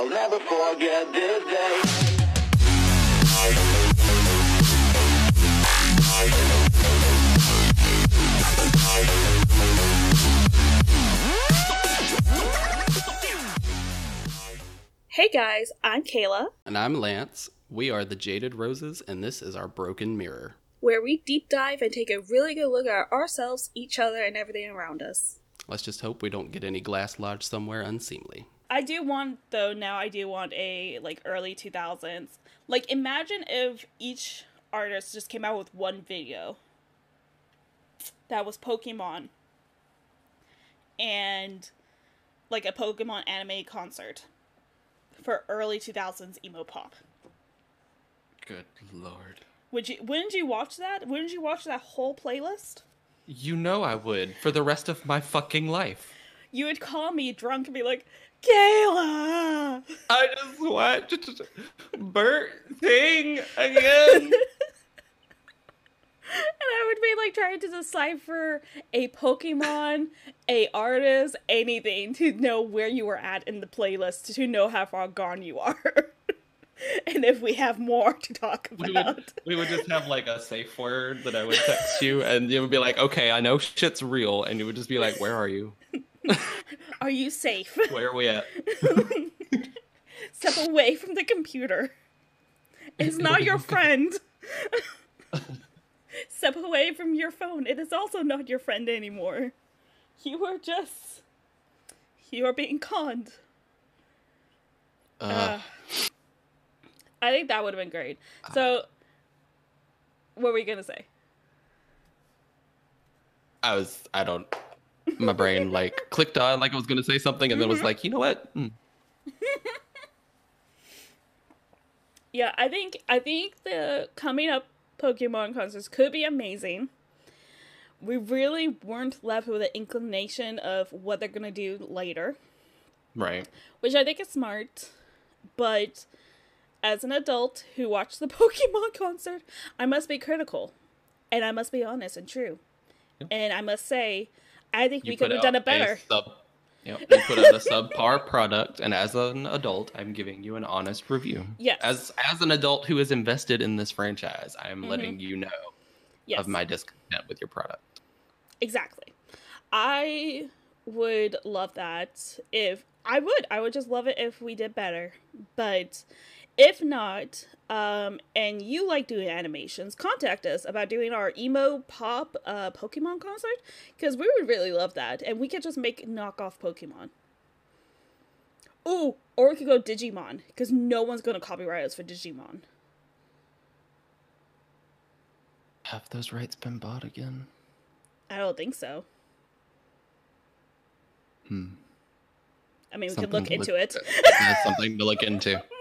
I'll never forget this day. Hey guys, I'm Kayla, And I'm Lance. We are the Jaded Roses, and this is our Broken Mirror. where we deep dive and take a really good look at ourselves, each other, and everything around us. Let's just hope we don't get any glass lodged somewhere unseemly. I do want though now I do want a like early 2000s. Like imagine if each artist just came out with one video that was Pokemon and like a Pokemon anime concert for early 2000s emo pop. Good lord. Would you wouldn't you watch that? Wouldn't you watch that whole playlist? You know I would for the rest of my fucking life. You would call me drunk and be like, "Kayla." I just watched Bert thing again. and I would be like trying to decipher a Pokemon, a artist, anything to know where you were at in the playlist to know how far gone you are. and if we have more to talk we about. would we would just have like a safe word that I would text you, and you would be like, "Okay, I know shit's real," and you would just be like, "Where are you? Are you safe? Where are we at?" Step away from the computer. It's not your friend. Step away from your phone. It is also not your friend anymore. You are just. You are being conned. Uh, I think that would have been great. So, what were you gonna say? I was I don't. My brain like clicked on like I was gonna say something, and then was like, "You know what? Hmm. Yeah, I think I think the coming up Pokemon concerts could be amazing. We really weren't left with an inclination of what they're gonna do later, Right." which I think is smart. But as an adult who watched the Pokemon concert, I must be critical, and I must be honest and true. And I must say, I think we could have done it better. A sub, yep, you put out a subpar product, and as an adult, I'm giving you an honest review. Yes. As as an adult who is invested in this franchise, I am mm-hmm. letting you know yes. of my discontent with your product. Exactly. I would love that if I would. I would just love it if we did better. But if not, um, and you like doing animations, contact us about doing our emo pop uh, Pokemon concert because we would really love that, and we could just make knockoff Pokemon. Ooh, or we could go Digimon because no one's gonna copyright us for Digimon. Have those rights been bought again? I don't think so. Hmm. I mean, we Something could look into look- it. That's something to look into.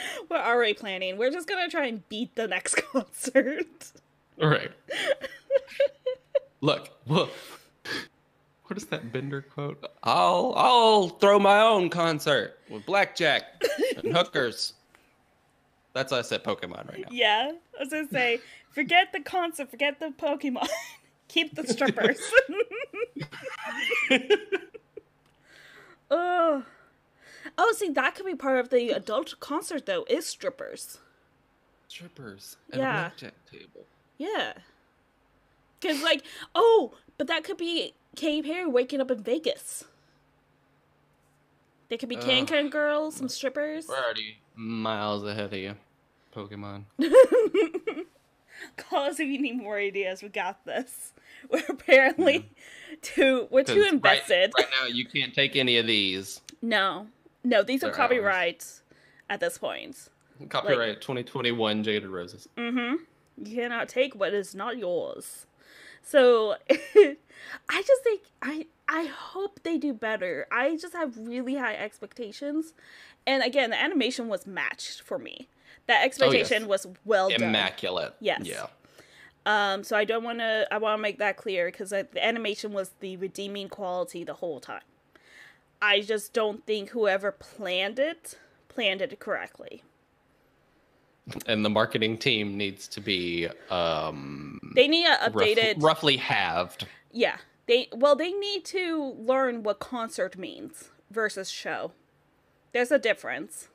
We're already planning. We're just gonna try and beat the next concert. All right. Look, look. What is that Bender quote? I'll I'll throw my own concert with blackjack and hookers. That's us at Pokemon right now. Yeah, I was gonna say, forget the concert, forget the Pokemon, keep the strippers. oh, oh, see, that could be part of the adult concert though. Is strippers? Strippers at Yeah. a blackjack table. Yeah, because like, oh, but that could be Katy Perry waking up in Vegas. They could be Ugh. Cancun girls, some strippers. We're already miles ahead of you, Pokemon. Call us if you need more ideas. We got this. We're apparently too we're too 'Cause right- invested. Right, now, you can't take any of these. No, no, these are copyrights at this point. Copyright 2021 Jaded Roses. Mm-hmm. You cannot take what is not yours. So I just think I I hope they do better. I just have really high expectations. And again, the animation was matched for me. That expectation was well done. Immaculate. Yes. Yeah. Um, so I don't want to. I want to make that clear because the animation was the redeeming quality the whole time. I just don't think whoever planned it planned it correctly. And the marketing team needs to be um They need a rough- updated. roughly halved. Yeah, they well they need to learn what concert means versus show. there's a difference.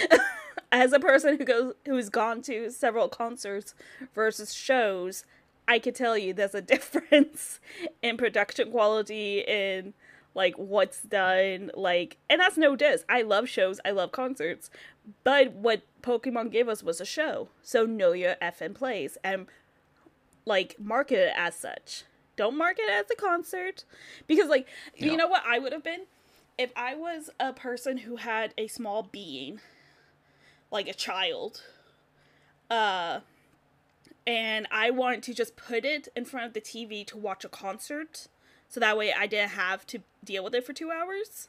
As a person who goes who's gone to several concerts versus shows, I could tell you there's a difference in production quality in like what's done like and that's no diss. I love shows, I love concerts. But what Pokemon gave us was a show. So know your effing place and like market it as such. Don't market it as a concert. Because like you know what I would have been? If I was a person who had a small being, like a child, uh and I wanted to just put it in front of the TV to watch a concert, so that way I didn't have to deal with it for two hours.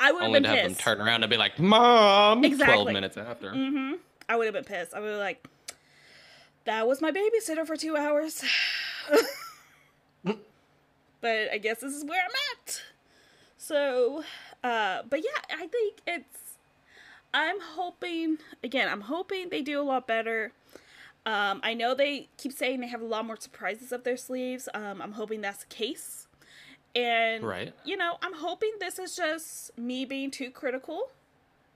I would have been to have them pissed. turn around and be like, "Mom!" Exactly. Twelve minutes after. Mm-hmm. I would have been pissed. I would have like, that was my babysitter for two hours. but I guess this is where I'm at. So, uh, but yeah, I think it's. I'm hoping again. I'm hoping they do a lot better. Um, I know they keep saying they have a lot more surprises up their sleeves. Um, I'm hoping that's the case. And Right. you know, I'm hoping this is just me being too critical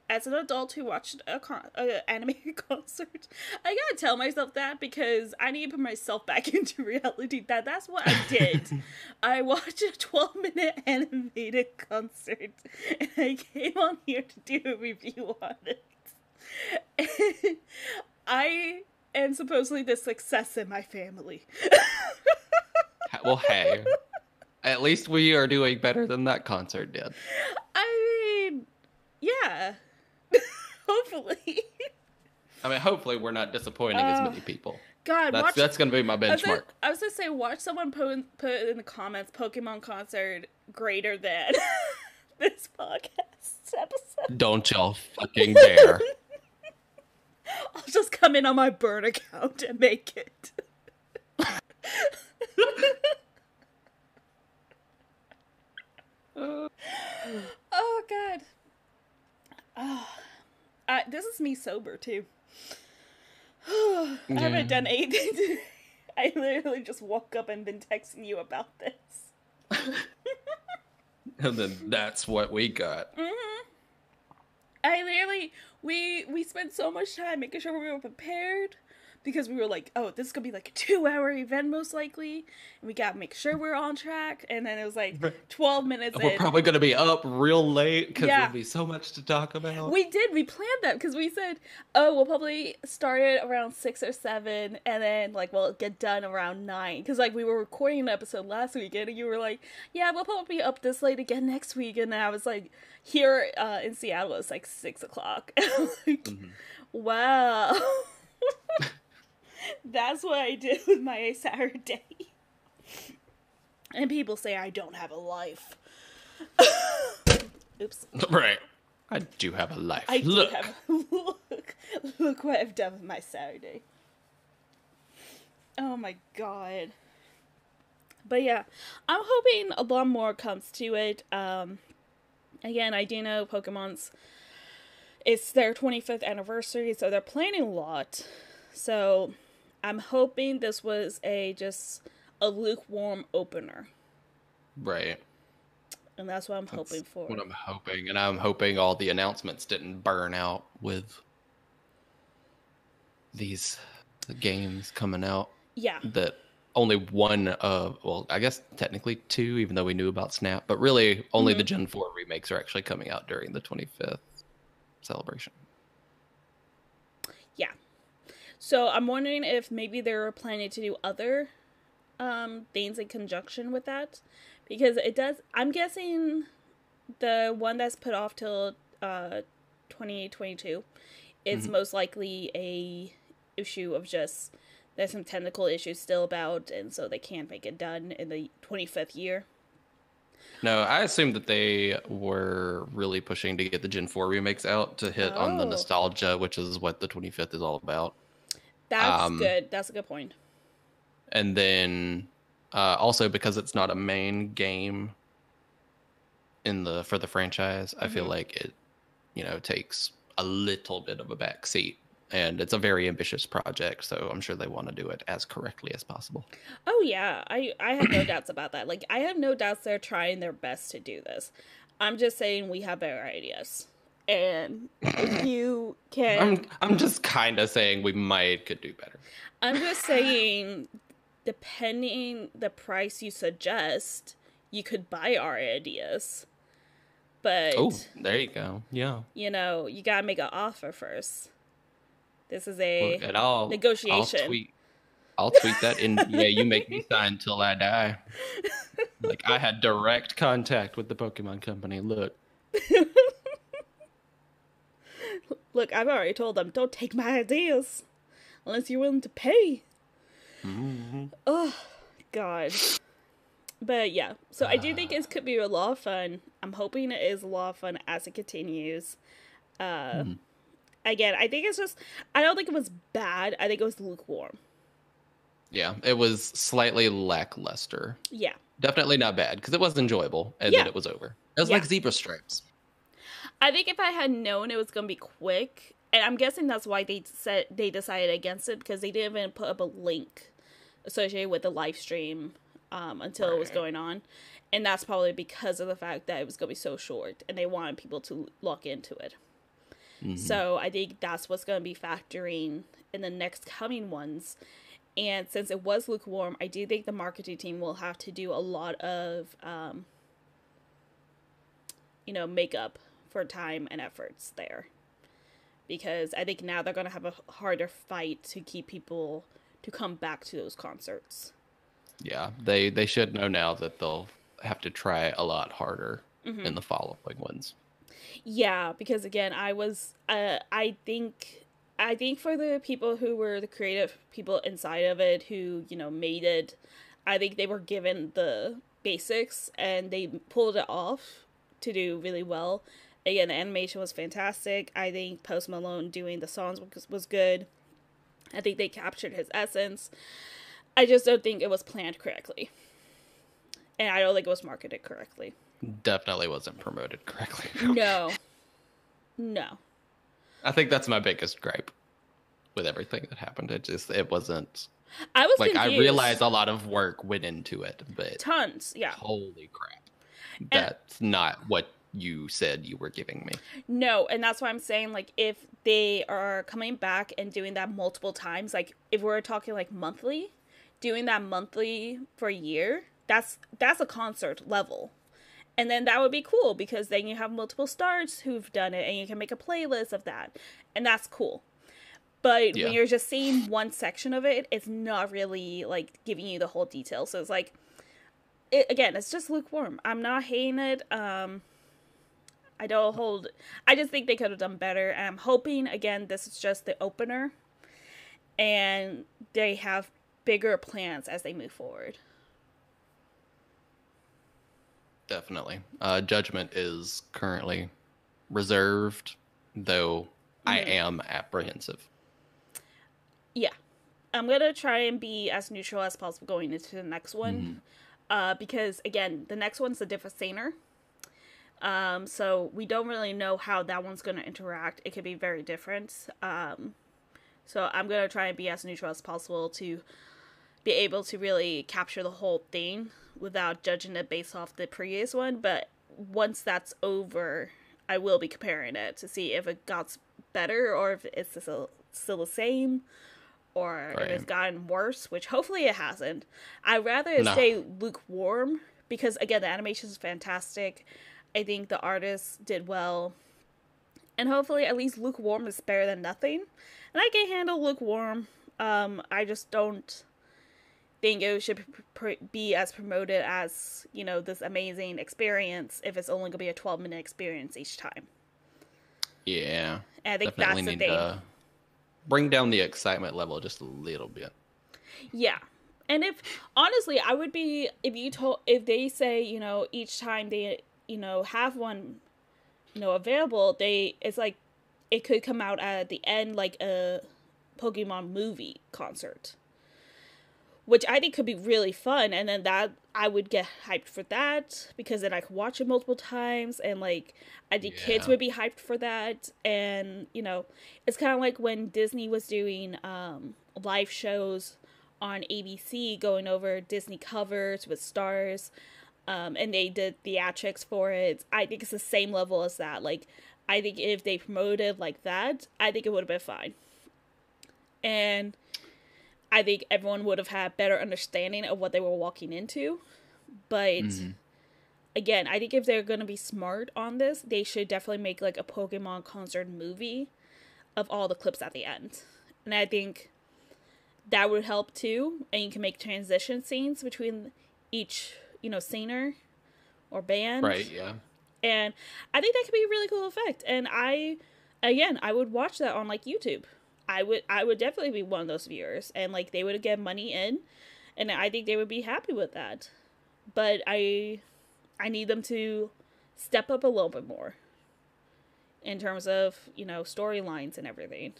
as an adult who watched a, con- a animated concert. I gotta tell myself that because I need to put myself back into reality. That that's what I did. I watched a 12 minute animated concert, and I came on here to do a review on it. And I am supposedly the success in my family. Well, hey, at least we are doing better than that concert did. I mean, yeah. Hopefully. I mean, hopefully, we're not disappointing as Uh, many people. God, That's watch. that's gonna be my I was, gonna, benchmark. I was gonna say, watch someone put put in the comments Pokemon concert greater than this podcast episode. Don't y'all fucking dare. I'll just come in on my burn account and make it. Oh God. Oh, uh, this is me sober too. I Yeah. haven't done anything. I literally just woke up and been texting you about this. and then that's what we got. I literally we we spent so much time making sure we were prepared because we were like, oh, this is gonna be like a two hour event most likely, and we gotta make sure we're on track. And then it was like twelve minutes We're in. probably gonna be up real late because Yeah. there'll be so much to talk about. we did. We planned that because we said, oh, we'll probably start it around six or seven, and then like we'll get done around nine. Because like we were recording an episode last weekend, and you were like, yeah, we'll probably be up this late again next week. And I was like, here uh, in Seattle, it's like six o'clock. like, wow. That's what I did with my Saturday. And people say I don't have a life. Oops. right. I do have a life. I Look. do have look look what I've done with my Saturday. Oh my god. But yeah, I'm hoping a lot more comes to it. Um again, I do know Pokemon's it's their 25th anniversary, so they're planning a lot. So, I'm hoping this was a just a lukewarm opener. Right. And that's what I'm That's hoping for. What I'm hoping, and I'm hoping all the announcements didn't burn out with these games coming out. yeah. That only one of, well, I guess technically two, even though we knew about Snap, but really only the mm-hmm. Gen 4 remakes are actually coming out during the 25th celebration. Yeah. So I'm wondering if maybe they were planning to do other um, things in conjunction with that, because it does. I'm guessing the one that's put off till uh, 2022 is most likely a issue of just there's some technical issues still about, and so they can't make it done in the 25th year. No, I assume that they were really pushing to get the Gen 4 remakes out to hit on the Oh. nostalgia, which is what the 25th is all about. That's Um, good. That's a good point. and then uh, also because it's not a main game in the for the franchise i feel Mhm. like it you know takes a little bit of a back seat and it's a very ambitious project so i'm sure they want to do it as correctly as possible Oh yeah, I I have no doubts about that. Like I have no doubts they're trying their best to do this. I'm just saying we have better ideas. And if you can I'm I'm just kind of saying we might could do better. I'm just saying, depending the price you suggest, you could buy our ideas. But Oh, there you go. Yeah. you know, you gotta make an offer first. This is a at all negotiation. I'll tweet. I'll tweet that NDA you make me sign till I die. Like I had direct contact with the Pokemon Company. Look, look. I've already told them don't take my ideas unless you're willing to pay. Oh God. But yeah, so I do think ah. it could be a lot of fun. I'm hoping it is a lot of fun as it continues. Uh, mm-hmm. Again, I think it's just I don't think it was bad. I think it was lukewarm. yeah, it was slightly lackluster. Yeah. Definitely not bad because it was enjoyable, and Yeah. then it was over. It was Yeah. like zebra stripes. I think if I had known it was gonna be quick, and I'm guessing that's why they said they decided against it because they didn't even put up a link associated with the live stream um, until it was going on, and that's probably because of the fact that it was gonna be so short, and they wanted people to lock into it. So I think that's what's gonna be factoring in the next coming ones. And since it was lukewarm, I do think the marketing team will have to do a lot of um, you know, makeup for time and efforts there. Because I think now they're going to have a harder fight to keep people to come back to those concerts. Yeah, they they should know now that they'll have to try a lot harder Mm-hmm. in the following ones. Yeah, because again, I was uh I think I think for the people who were the creative people inside of it who, you know, made it, I think they were given the basics and they pulled it off to do really well. Again, the animation was fantastic. I think Post Malone doing the songs was, was good. I think they captured his essence. I just don't think it was planned correctly. And I don't think it was marketed correctly. Definitely wasn't promoted correctly. No. No. I think that's my biggest gripe with everything that happened. It just it wasn't I was like confused. I realized a lot of work went into it, but tons. Yeah. holy crap, that's not what you said you were giving me. No, and that's why I'm saying like if they are coming back and doing that multiple times, like if we're talking like monthly, doing that monthly for a year, that's that's a concert level. And then that would be cool because then you have multiple stars who've done it and you can make a playlist of that. And that's cool. But Yeah. when you're just seeing one section of it, it's not really like giving you the whole detail. So it's like it, again, it's just lukewarm. I'm not hating it. Um I don't hold. I just think they could have done better, and I'm hoping again this is just the opener, and they have bigger plans as they move forward. Definitely, uh, judgment is currently reserved, though I Mm-hmm. am apprehensive. Yeah, I'm gonna try and be as neutral as possible going into the next one, uh, because again, the next one's a different singer. Um, so we don't really know how that one's gonna interact. It could be very different. Um, so I'm gonna try and be as neutral as possible to be able to really capture the whole thing without judging it based off the previous one. But once that's over, I will be comparing it to see if it got better or if it's still, still the same or if it's gotten worse, which hopefully it hasn't. I'd rather No. stay lukewarm because again the animation is fantastic. I think the artists did well. And hopefully at least lukewarm is better than nothing. And I can handle lukewarm. Um I just don't think it should be as promoted as, you know, this amazing experience if it's only going to be a 12 minute experience each time. Yeah, And I think that's the need thing. bring down the excitement level just a little bit. Yeah. And if honestly, I would be if you told if they say, you know, each time they, you know, have one, you know, available, they it's like it could come out at the end like a Pokemon movie concert. Which I think could be really fun and then that I would get hyped for that because then I could watch it multiple times and like I think kids would be hyped for that and you know, it's kind of like when Disney was doing um live shows on ABC going over Disney covers with stars. Um, and they did theatrics for it. I think it's the same level as that. Like, I think if they promoted like that, I think it would have been fine. And I think everyone would have had better understanding of what they were walking into. But again, I think if they're going to be smart on this, they should definitely make like a Pokemon concert movie of all the clips at the end. And I think that would help too. And you can make transition scenes between each, you know, singer or band. Right, yeah. And I think that could be a really cool effect. And I, again, I would watch that on like YouTube. I would, I would definitely be one of those viewers, and like they would get money in, and I think they would be happy with that. But I, I need them to step up a little bit more in terms of you know storylines and everything.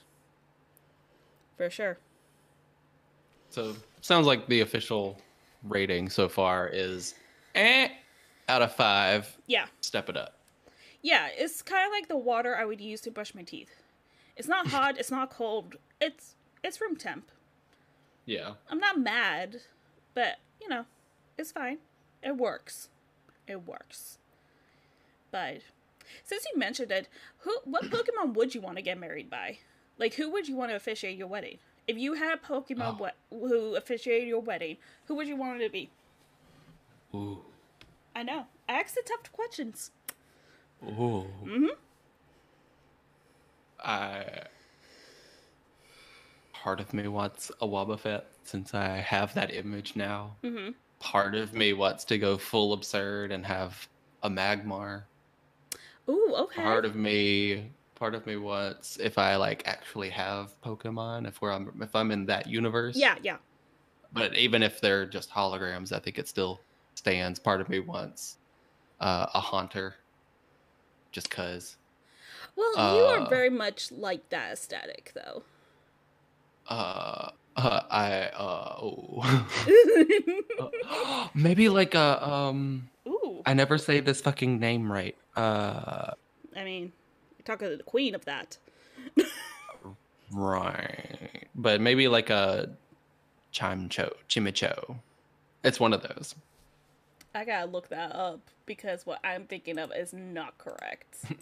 For sure. So sounds like the official rating so far is eh out of five. Yeah. Step it up. Yeah, it's kind of like the water I would use to brush my teeth. It's not hot, it's not cold. It's it's room temp. Yeah. I'm not mad, but you know, it's fine. It works. It works. But since you mentioned it, who what Pokemon would you want to get married by? Like who would you want to officiate your wedding? If you had a Pokemon Oh. we- who officiated your wedding, who would you want it to be? Ooh. I know. I asked the tough questions. Ooh. Mm-hmm. I part of me wants a Wobbuffet since I have that image now. Mm-hmm. Part of me wants to go full absurd and have a Magmar. Ooh, okay. Part of me, part of me wants if I like actually have Pokemon, if we're on, if I'm in that universe. Yeah, yeah. But even if they're just holograms, I think it still stands. Part of me wants uh, a Haunter, just cause. Well, you are Uh, very much like that aesthetic, though. Uh, uh I uh oh. Uh, maybe like a um. Ooh. I never say this fucking name right. Uh, I mean, to the queen of that. right. But maybe like a Chimcho, Chimicho. It's one of those. I gotta look that up because what I'm thinking of is not correct.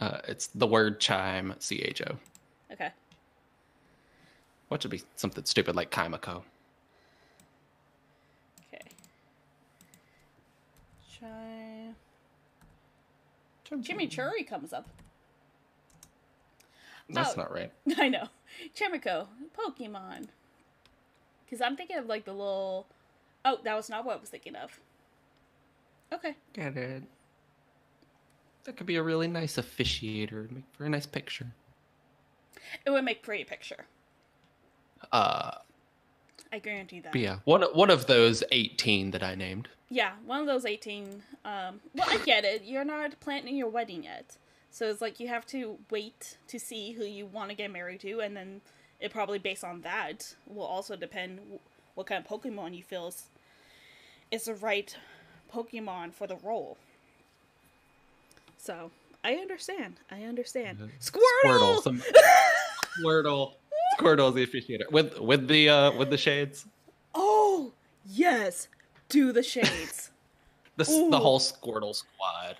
Uh, it's the word chime, C H O. okay. What should be something stupid like Kimiko? Okay. Chime. Chimichurri comes up. That's Oh. not right. I know. Chimico, Pokemon. Because I'm thinking of like the little. Oh, that was not what I was thinking of. Okay. Get it. That could be a really nice officiator. Make for a nice picture. It would make pretty picture. Uh, I guarantee that. yeah, one one of those eighteen that I named. Yeah, one of those 18. Um, well, I get it. You're not planning your wedding yet. So it's like you have to wait to see who you want to get married to, and then it probably based on that will also depend what kind of Pokemon you feel is, is the right Pokemon for the role. So I understand. I understand. Squirtle. Squirtle. Some Squirtle. Squirtle's the officiator with with the uh with the shades. Oh yes, do the shades. The Ooh. the whole Squirtle squad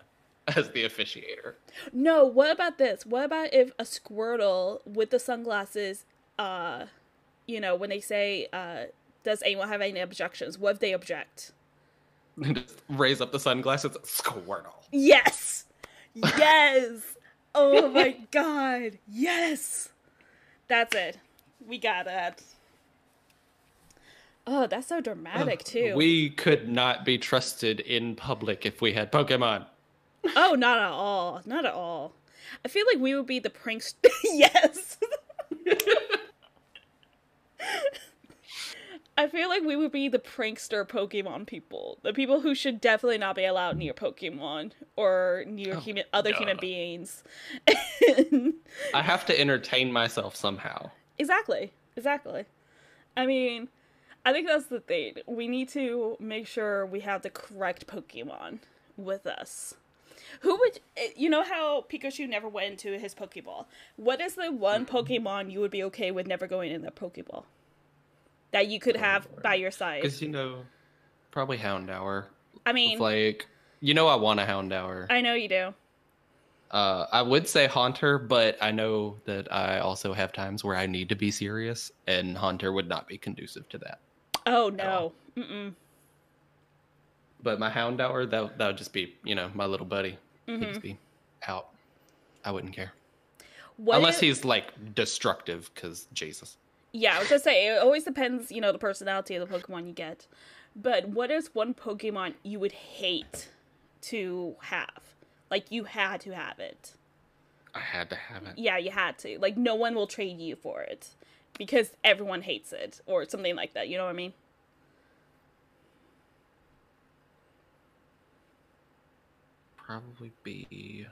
as the officiator. No, what about this? What about if a Squirtle with the sunglasses, uh, you know, when they say, uh, does anyone have any objections? What if they object? Just raise up the sunglasses. Squirtle. Yes! Yes! oh my god! Yes! That's it. We got that. Oh, that's so dramatic too. We could not be trusted in public if we had Pokemon. Oh, not at all. Not at all. I feel like we would be the pranks. yes. I feel like we would be the prankster Pokemon people. The people who should definitely not be allowed near Pokemon or near oh, human, other human beings. I have to entertain myself somehow. Exactly. Exactly. I mean, I think that's the thing. We need to make sure we have the correct Pokemon with us. Who would eh, you know how Pikachu never went into his Pokeball? What is the one Pokemon you would be okay with never going in the Pokeball? That you could have by your side. Because you know, probably Houndour. I mean, Like, you know, I want a Houndour. I know you do. Uh, I would say Haunter, but I know that I also have times where I need to be serious, and Haunter would not be conducive to that. Oh no. But my Houndour, that that would just be, you know, my little buddy. He'd Mhm. just be out. I wouldn't care What unless if- he's like destructive, because Jesus. Yeah, I was gonna say it always depends, you know, the personality of the Pokemon you get. But what is one Pokemon you would hate to have? Like you had to have it. I had to have it. Yeah, you had to. Like no one will trade you for it because everyone hates it or something like that. You know what I mean? Probably be.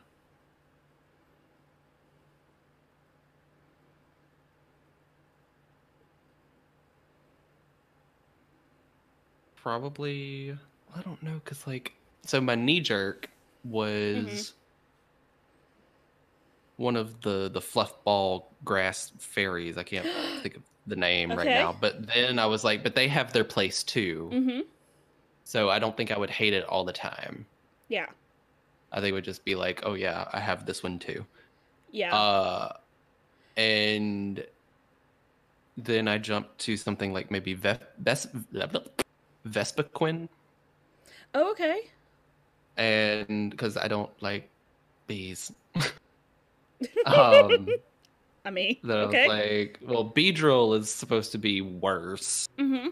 Probably. I don't know, cause like, so my knee jerk was one of the the fluff ball grass fairies. I can't think of the name right now, but then I was like, but they have their place too. Mm-hmm. So I don't think I would hate it all the time. Yeah. I think it would just be like, oh yeah, I have this one too. Yeah. Uh, and then I jumped to something like maybe Ve- Ves- Vespiquen, oh, okay. and because I don't like bees. um, I mean, that I was okay. like, well, Beedrill is supposed to be worse. mm-hmm.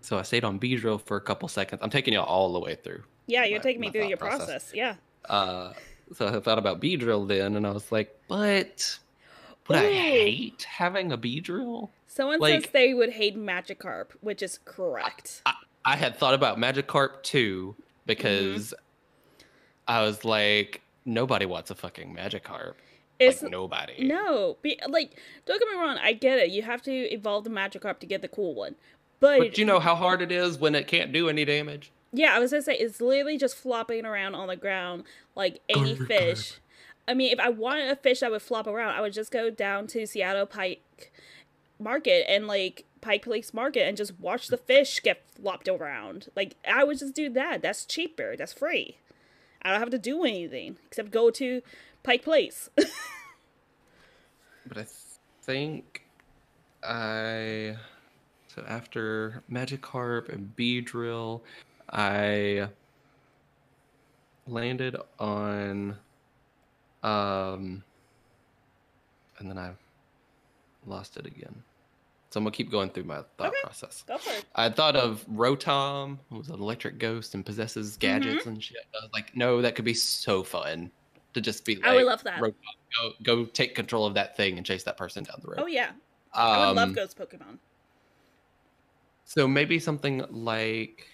So I stayed on Beedrill for a couple seconds. I'm taking you all the way through. Yeah, you're my- taking me through your process. process. Yeah. Uh, so I thought about Beedrill then, and I was like, but would I hate having a Beedrill? Someone Like- says they would hate Magikarp, which is correct. I, I had thought about Magikarp too because I was like, nobody wants a fucking Magikarp. It's like nobody. no, be, like don't get me wrong. I get it. You have to evolve the Magikarp to get the cool one, but, But you know how hard it is when it can't do any damage. Yeah, I was gonna say it's literally just flopping around on the ground like oh any Garp, fish. I mean, if I wanted a fish that would flop around, I would just go down to Seattle Pike Market and like Pike Place Market and just watch the fish get flopped around. Like I would just do that. That's cheaper. That's free. I don't have to do anything except go to Pike Place. But I think I so after Magikarp and Beedrill, I landed on um and then I lost it again. So I'm gonna keep going through my thought Okay. process. go for it. I thought of Rotom, who's an electric ghost and possesses gadgets and shit. I was like, no, that could be so fun to just be like, I would love that. Rotom, go, go take control of that thing and chase that person down the road. Oh yeah, I would love Um, Ghost Pokemon. So maybe something like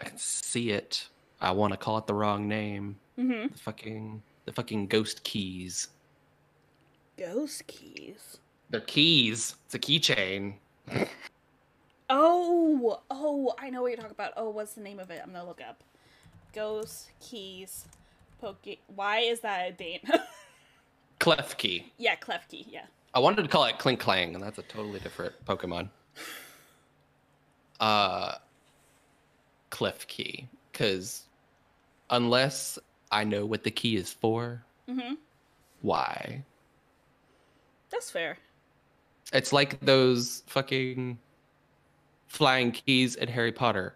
I can see it. I want to call it the wrong name. Mm-hmm. The fucking the fucking ghost keys. Ghost keys. They're keys. It's a keychain. Oh, oh, I know what you're talking about. Oh, what's the name of it? I'm gonna look up. Ghost keys, poke. Why is that a date? Klefki. yeah, Klefki. Yeah. I wanted to call it Klinklang, and that's a totally different Pokemon. Uh, Klefki, because unless I know what the key is for, Mm-hmm. why? That's fair. It's like those fucking flying keys in Harry Potter.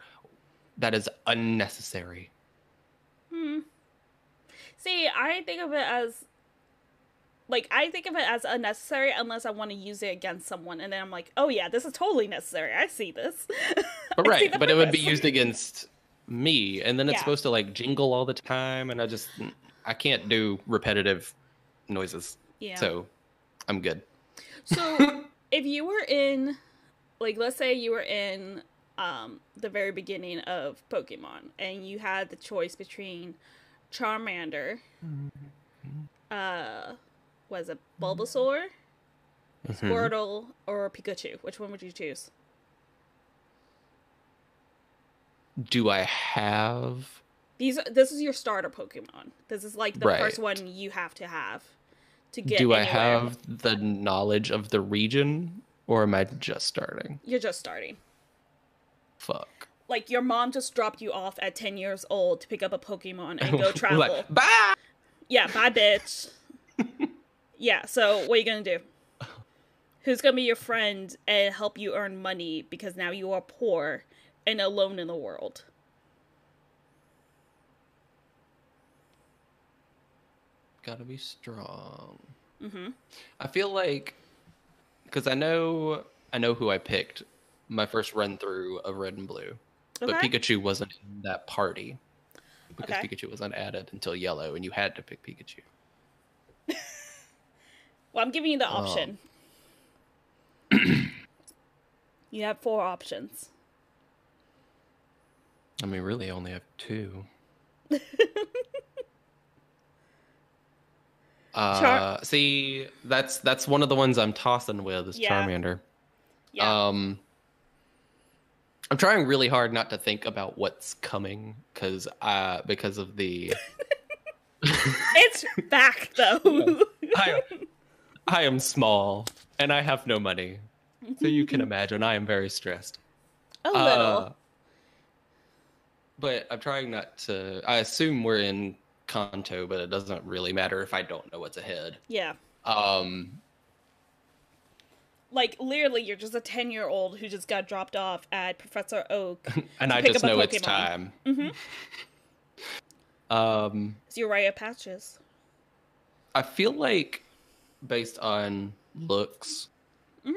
That is unnecessary. Hmm. See, I think of it as like I think of it as unnecessary unless I want to use it against someone, and then I'm like, oh yeah, this is totally necessary. I see this. But I see right, the but it would be used against me, and then it's Yeah. supposed to like jingle all the time, and I just I can't do repetitive noises. Yeah. So I'm good. So if you were in like let's say you were in um the very beginning of Pokemon and you had the choice between Charmander, uh was it Bulbasaur, Mm-hmm. Squirtle, or Pikachu? Which one would you choose? Do I have? These this is your starter Pokemon. This is like the Right. first one you have to have to get Do I have the knowledge of the region, or am I just starting? You're just starting. Fuck. like your mom just dropped you off at 10 years old to pick up a Pokemon and go travel. like, bye. Yeah, bye, bitch. yeah, so what are you gonna do? Who's gonna be your friend and help you earn money because now you are poor and alone in the world? Gotta be strong. Mm-hmm. I feel like because I know I know who I picked my first run through of Red and Blue, but Pikachu wasn't in that party because Okay. Pikachu wasn't added until Yellow, and you had to pick Pikachu. Well, I'm giving you the Oh. option. you have four options. I mean, really, I only have two. uh, see, that's that's one of the ones I'm tossing with is Yeah. Charmander. Yeah. Um, I'm trying really hard not to think about what's coming because uh because of the it's back though. I, I am small and I have no money, so you can imagine I am very stressed. a little. Uh, but I'm trying not to. I assume we're in Kanto, but it doesn't really matter if I don't know what's ahead. yeah. Um, Like literally you're just a 10-year-old who just got dropped off at Professor Oak. and I pick just know it's time. Mhm. Um, It's Uriah Patches. I feel like based on looks Mhm.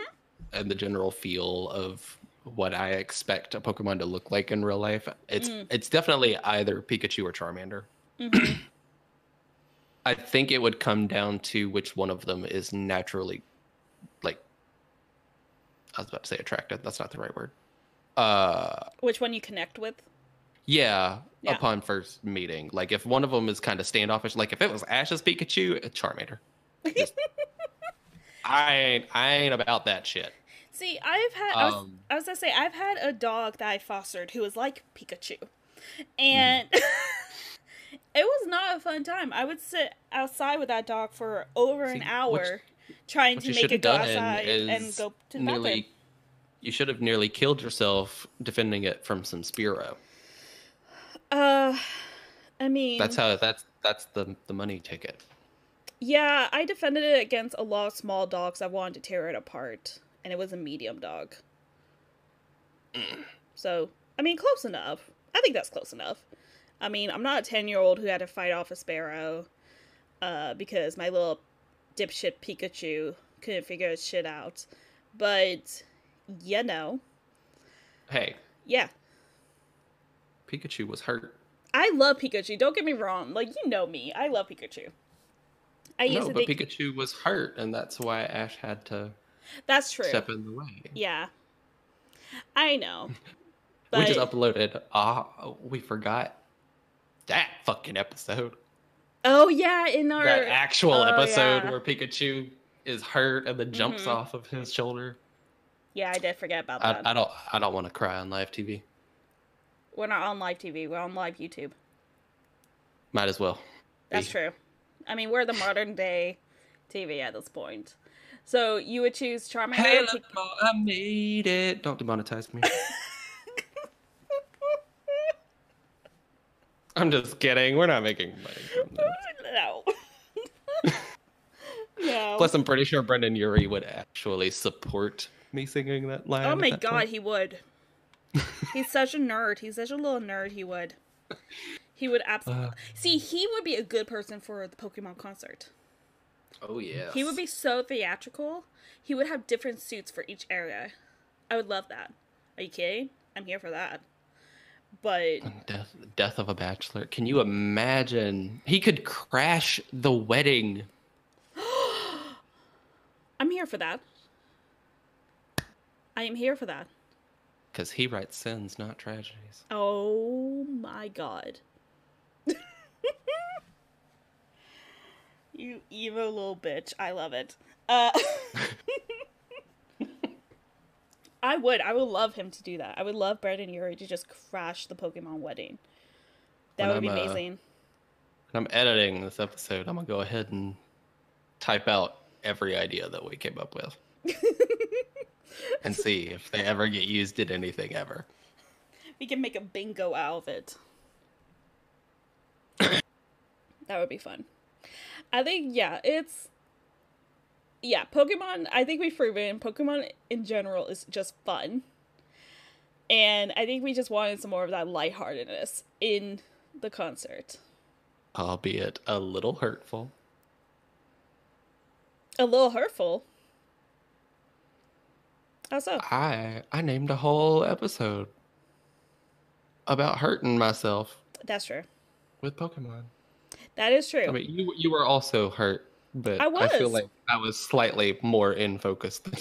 and the general feel of what I expect a Pokemon to look like in real life, it's Mm. it's definitely either Pikachu or Charmander. Mhm. I think it would come down to which one of them is naturally like I was about to say attractive, that's not the right word. Uh Which one you connect with? yeah, Yeah. upon first meeting. Like if one of them is kind of standoffish, like if it was Ash's Pikachu, Charmander. Just- I ain't I ain't about that shit. See, I've had I was, Um, I was gonna say I've had a dog that I fostered who was like Pikachu, and it was not a fun time. I would sit outside with that dog for over See, an hour, trying to make it go outside and go to the bathroom. you should have nearly killed yourself defending it from some Spearow. Uh, I mean, That's how that's that's the the money ticket. Yeah, I defended it against a lot of small dogs I wanted to tear it apart, and it was a medium dog. So, I mean, close enough. I think that's close enough. I mean, I'm not a 10 year old who had to fight off a sparrow uh, because my little dipshit Pikachu couldn't figure his shit out. But, you know, Hey, yeah. Pikachu was hurt. I love Pikachu. Don't get me wrong. Like, you know me. I love Pikachu. I used No, but Pikachu was hurt, and that's why Ash had to that's true. step in the way. Yeah. I know. we just uploaded. Ah, we forgot that fucking episode. Oh yeah, in our that actual oh, episode yeah. where Pikachu is hurt and then jumps Mhm. off of his shoulder. Yeah, I did forget about I, that. I don't. I don't want to cry on live TV. We're not on live TV. We're on live YouTube. Might as well. That's be. true. I mean, we're the modern day TV at this point. So you would choose Charmander. Hey, or look, I made it. Don't demonetize me. I'm just kidding. We're not making money no. no. Plus, I'm pretty sure Brendon Urie would actually support me singing that line. oh my god, point. he would. He's such a nerd. He's such a little nerd. He would. He would absolutely. Uh. See, he would be a good person for the Pokemon concert. Oh yeah. He would be so theatrical. He would have different suits for each area. I would love that. Are you kidding? I'm here for that. But Death, death of a bachelor. Can you imagine? He could crash the wedding. I'm here for that. I am here for that. Because he writes sins, not tragedies. Oh my god. You evil little bitch. I love it. Uh I would. I would love him to do that. I would love Brendon Urie to just crash the Pokemon wedding. That When would be I'm, uh, amazing. When I'm editing this episode, I'm going to go ahead and type out every idea that we came up with. and see if they ever get used in anything ever. we can make a bingo out of it. that would be fun. I think yeah, it's yeah, Pokemon, I think we've proven Pokemon in general is just fun. And I think we just wanted some more of that lightheartedness in the concert. Albeit a little hurtful. A little hurtful. How so? I I named a whole episode about hurting myself That's true. with Pokemon. That is true. I mean, you you were also hurt, but I I, feel like I was slightly more in focus than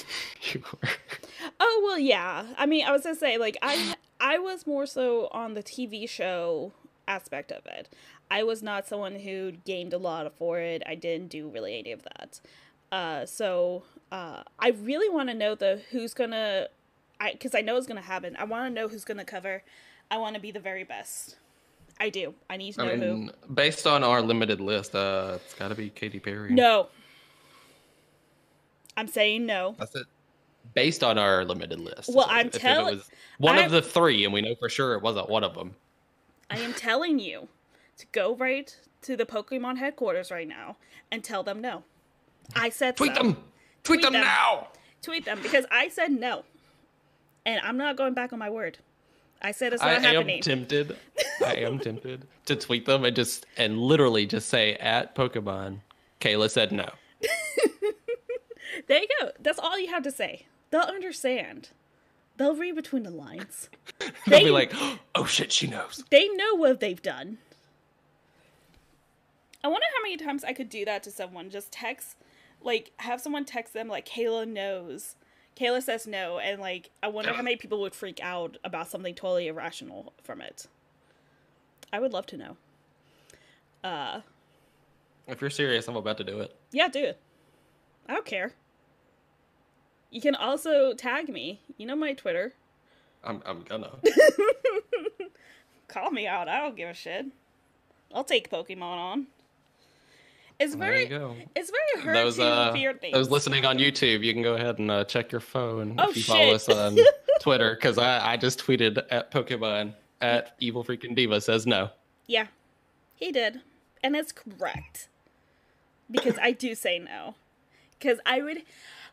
you were. Oh well, yeah. I mean, I was gonna say like I I was more so on the TV show aspect of it. I was not someone who gained a lot for it. I didn't do really any of that. Uh, so uh, I really want to know the who's gonna, I because I know it's gonna happen. I want to know who's gonna cover. I want to be the very best. I do. I need to know I who. based on our limited list, uh, it's got to be Katy Perry. No. I'm saying no. That's it. Based on our limited list. Well, I'm If it tell- was one I'm- of the three, and we know for sure it wasn't one of them. I am telling you to go right to the Pokemon headquarters right now and tell them no. I said Tweet so. them. Tweet, Tweet them, them. now. Tweet them because I said no. And I'm not going back on my word. I said it's not I not am tempted. I am tempted to tweet them and just and literally just say at Pokemon. Kayla said no. there you go. That's all you have to say. They'll understand. They'll read between the lines. They'll They- be like, oh shit, she knows. They know what they've done. I wonder how many times I could do that to someone. Just text, like, have someone text them, like, Kayla knows. Kayla says no, and, like, I wonder how many people would freak out about something totally irrational from it. I would love to know. Uh, If you're serious, I'm about to do it. yeah, do it. I don't care. You can also tag me. You know my Twitter. I'm I'm gonna. Call me out. I don't give a shit. I'll take Pokemon on. It's very you go. It's very hard Those to uh, fear things. those listening on YouTube, you can go ahead and uh, check your phone Oh, if you follow us on Twitter because I I just tweeted at Pokemon at Evil Freaking Diva says no. Yeah, he did, and it's correct because I do say no. Because I would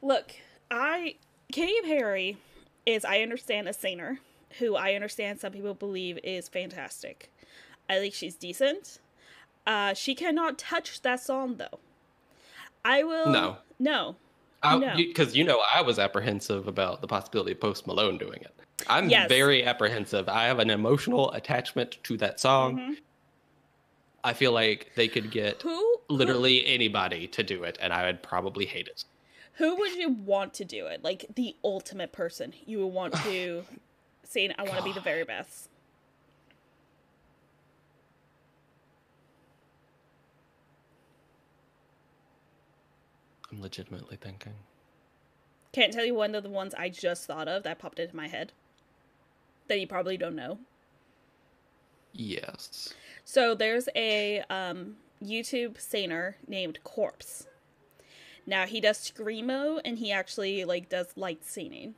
look. I Katy Perry is I understand a singer who I understand some people believe is fantastic. I think she's decent. Uh, she cannot touch that song though. I will No. no No. Because you know I was apprehensive about the possibility of Post Malone doing it. I'm Yes. very apprehensive. I have an emotional attachment to that song. Mhm. I feel like they could get who literally anybody to do it, and I would probably hate it. Who would you want to do it? Like the ultimate person you would want to say, I want to be the very best. I'm legitimately thinking. Can't tell you one of the ones I just thought of that popped into my head that you probably don't know. Yes. So there's a um, YouTube singer named Corpse. Now he does screamo and he actually like does light singing.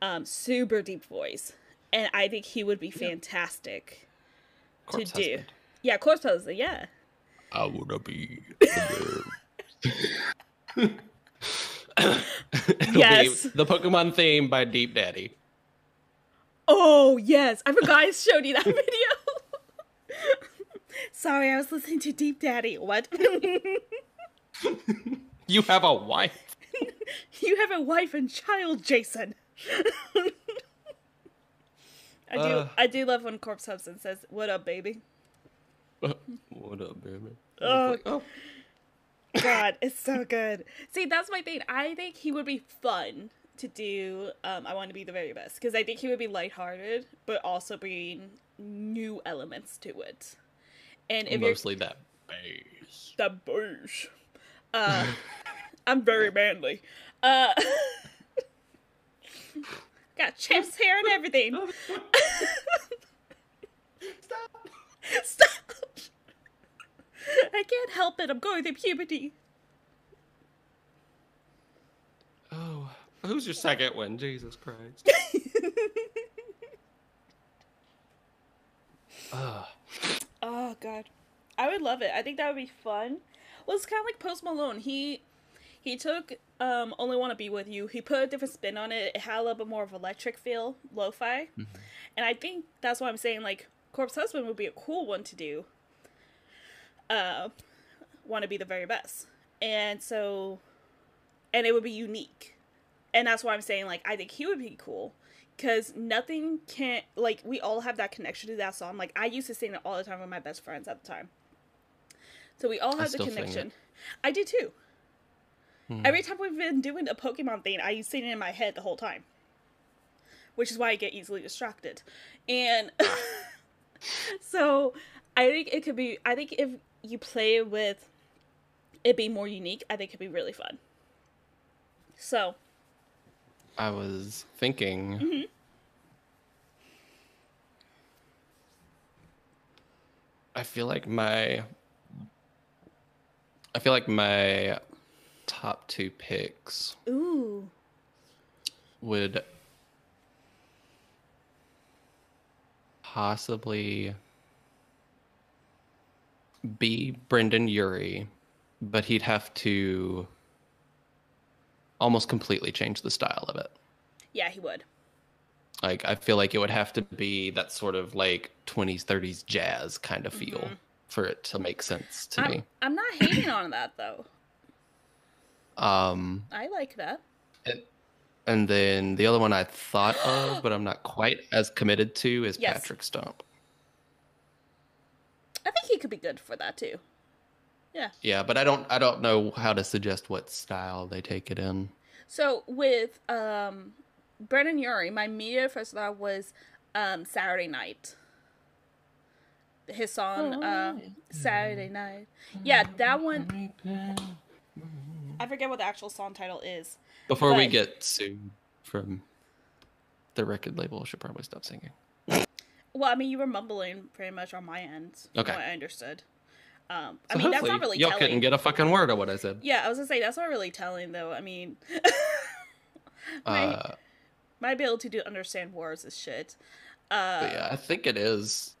Um, super deep voice, and I think he would be fantastic to do. Yeah, Corpse husband. Yeah. I wanna be. Yes. the Pokemon theme by Deep Daddy. Oh yes, I forgot I showed you that video. Sorry, I was listening to Deep Daddy. What? You have a wife. you have a wife and child, Jason. I do. Uh. I do love when Corpse Husband says, "What up, baby?" what up, baby? Oh. Like, oh, God, it's so good. See, that's my thing. I think he would be fun to do. Um, I want to be the very best because I think he would be lighthearted, but also bring new elements to it. And if mostly that bass. the bush. Uh, I'm very manly. Uh, got chest hair and everything. Stop. Stop. I can't help it. I'm going through puberty. Oh, who's your second one? Jesus Christ. Ugh. Oh god, I would love it. I think that would be fun. Well, it's kind of like Post Malone. He he took um Only Want to Be with You. He put a different spin on it. It had a little bit more of electric feel, lo-fi, and I think that's why I'm saying like Corpse Husband would be a cool one to do. Uh, want to be the very best, and so, and it would be unique, and that's why I'm saying like I think he would be cool because nothing can like we all have that connection to that song. Like I used to sing it all the time with my best friends at the time. So we all have the connection. I do too. Every time we've been doing a Pokemon thing, I sing it in my head the whole time. Which is why I get easily distracted. And so I think it could be I think if you play with it being more unique, I think could be really fun. So I was thinking. Mm-hmm. I feel like my. I feel like my top two picks ooh. would possibly be Brendon Urie, but he'd have to almost completely change the style of it. Yeah, he would. Like I feel like it would have to be that sort of like 20s 30s jazz kind of feel for it to make sense to I'm, me. I'm not hating on that though. Um I like that. and, and then the other one I thought of but I'm not quite as committed to is Yes. Patrick Stump. I think he could be good for that too. Yeah. Yeah, but I don't I don't know how to suggest what style they take it in. So with um Brendon Urie, my media first thought was um Saturday Night. His song uh Saturday Night. Yeah, that one I forget what the actual song title is. Before we get sued from the record label, I should probably stop singing. Well, I mean you were mumbling pretty much on my end. Okay. I understood. Um I mean that's not really telling. y'all telling. couldn't get a fucking word of what I said. Yeah, I was gonna say that's not really telling though. I mean my, Uh, my ability to understand words is shit. Uh yeah, I think it is.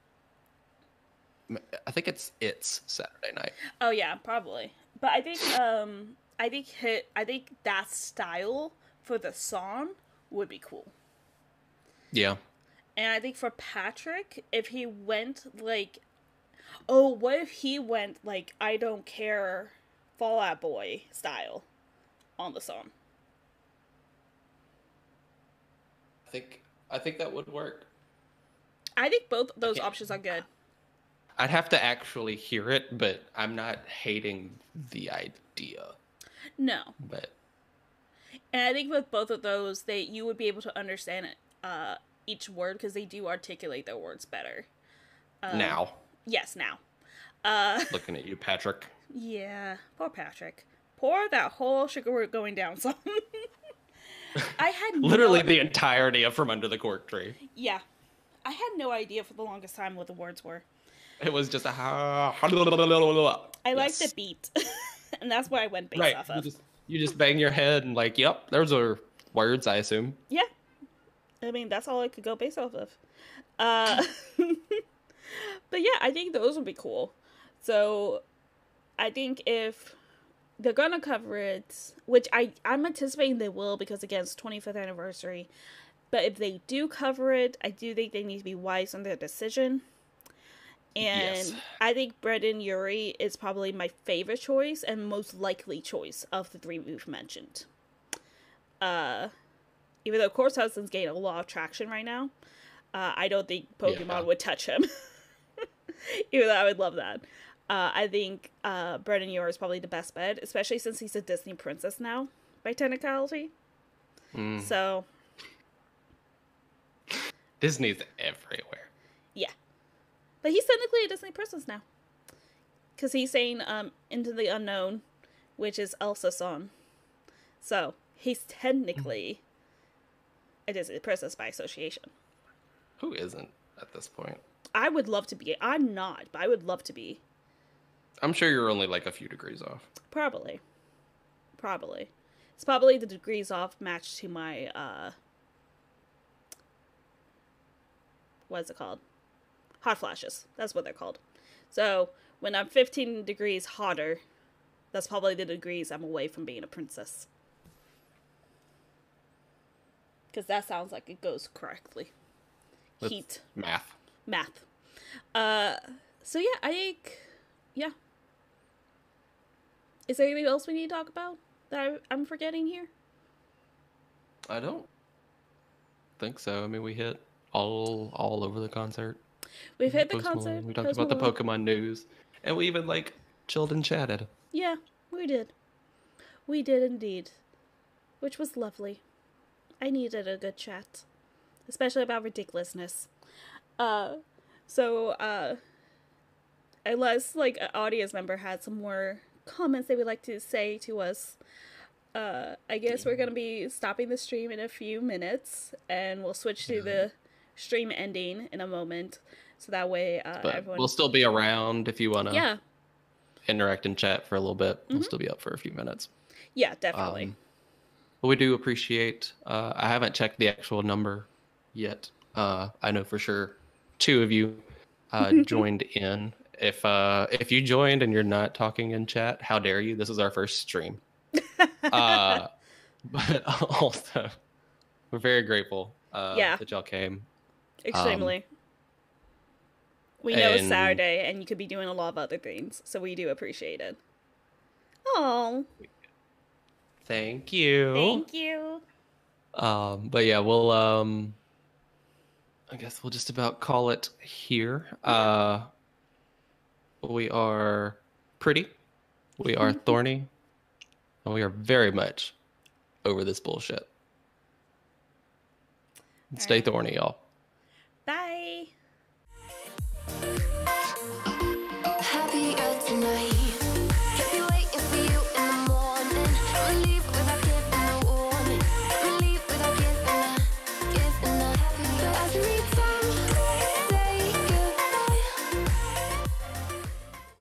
I think it's it's Saturday night. Oh yeah, probably. But I think um I think hit I think that style for the song would be cool. Yeah, And I think for Patrick, if he went like oh, what if he went like I don't care Fall Out Boy style on the song? I think I think that would work. I think both those options are good. I'd have to actually hear it, but I'm not hating the idea. No. But And I think with both of those, that you would be able to understand it, uh, each word because they do articulate their words better. Um, now, Yes, now. Uh, looking at you, Patrick. yeah, poor Patrick. Poor that whole sugar we're going down song. I had no- Literally the entirety of From Under the Cork Tree. yeah. I had no idea for the longest time what the words were. It was just a ha. I like the beat, and that's what I went based Right. off You of. just, you just bang your head and like, yep, those are words. I assume. Yeah. I mean, that's all I could go based off of. Uh, but yeah, I think those would be cool. So I think if they're gonna cover it, which I I'm anticipating they will because again it's 25th anniversary. But if they do cover it, I do think they need to be wise on their decision. And Yes. I think Brendon Urie is probably my favorite choice and most likely choice of the three we've mentioned. Uh, even though Corpse Husband's getting a lot of traction right now, uh, I don't think Pokemon Yeah. would touch him. even though I would love that. Uh, I think uh, Brendon Urie is probably the best bet, especially since he's a Disney princess now, by technicality. Mm. So, Disney's everywhere. yeah. But he's technically a Disney princess now. Because he's saying um, Into the Unknown, which is Elsa's song. So, he's technically a Disney princess by association. Who isn't at this point? I would love to be. I'm not, but I would love to be. I'm sure you're only like a few degrees off. Probably. Probably. It's probably the degrees off match to my uh what's it called? hot flashes. That's what they're called. So when I'm 15 degrees hotter, that's probably the degrees I'm away from being a princess. Because that sounds like it goes correctly. That's Heat, Math. math. Uh, so yeah, I think, yeah. Is there anything else we need to talk about that I, I'm forgetting here? I don't think so. I mean, we hit all all over the concert. We've hit the Post Malone, concert. We talked Post about the Pokemon news, and we even like chilled and chatted. Yeah, we did. We did indeed. Which was lovely. I needed a good chat. Especially about ridiculousness. Uh so uh unless like an audience member had some more comments they would like to say to us, uh I guess we're gonna be stopping the stream in a few minutes and we'll switch to the stream ending in a moment. So that way uh But everyone we'll still be around if you want to Yeah. interact and chat for a little bit. Mm-hmm. We'll still be up for a few minutes. Yeah, definitely. Um, but we do appreciate. Uh, I haven't checked the actual number yet. Uh, I know for sure two of you uh, joined in. If uh, if you joined and you're not talking in chat, how dare you? This is our first stream. uh, but also, we're very grateful uh, Yeah. that y'all came. Extremely. we know it's Saturday and you could be doing a lot of other things, so we do appreciate it. Oh, Thank you. thank you. Um, but yeah, we'll um I guess we'll just about call it here. Uh we are pretty, we are thorny, and we are very much over this bullshit. Stay Alright. thorny, y'all.